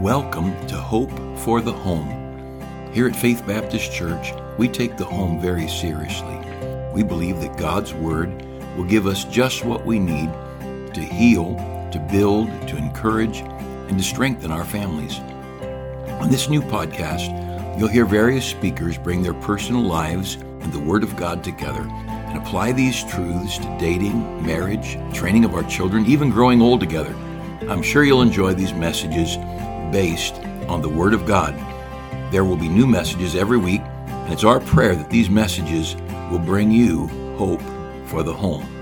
Welcome to Hope for the Home. Here at Faith Baptist Church, we take the home very seriously. We believe that God's Word will give us just what we need to heal, to build, to encourage, and to strengthen our families. On this new podcast, you'll hear various speakers bring their personal lives and the Word of God together and apply these truths to dating, marriage, training of our children, even growing old together. I'm sure you'll enjoy these messages based on the Word of God. There will be new messages every week, and it's our prayer that these messages will bring you hope for the home.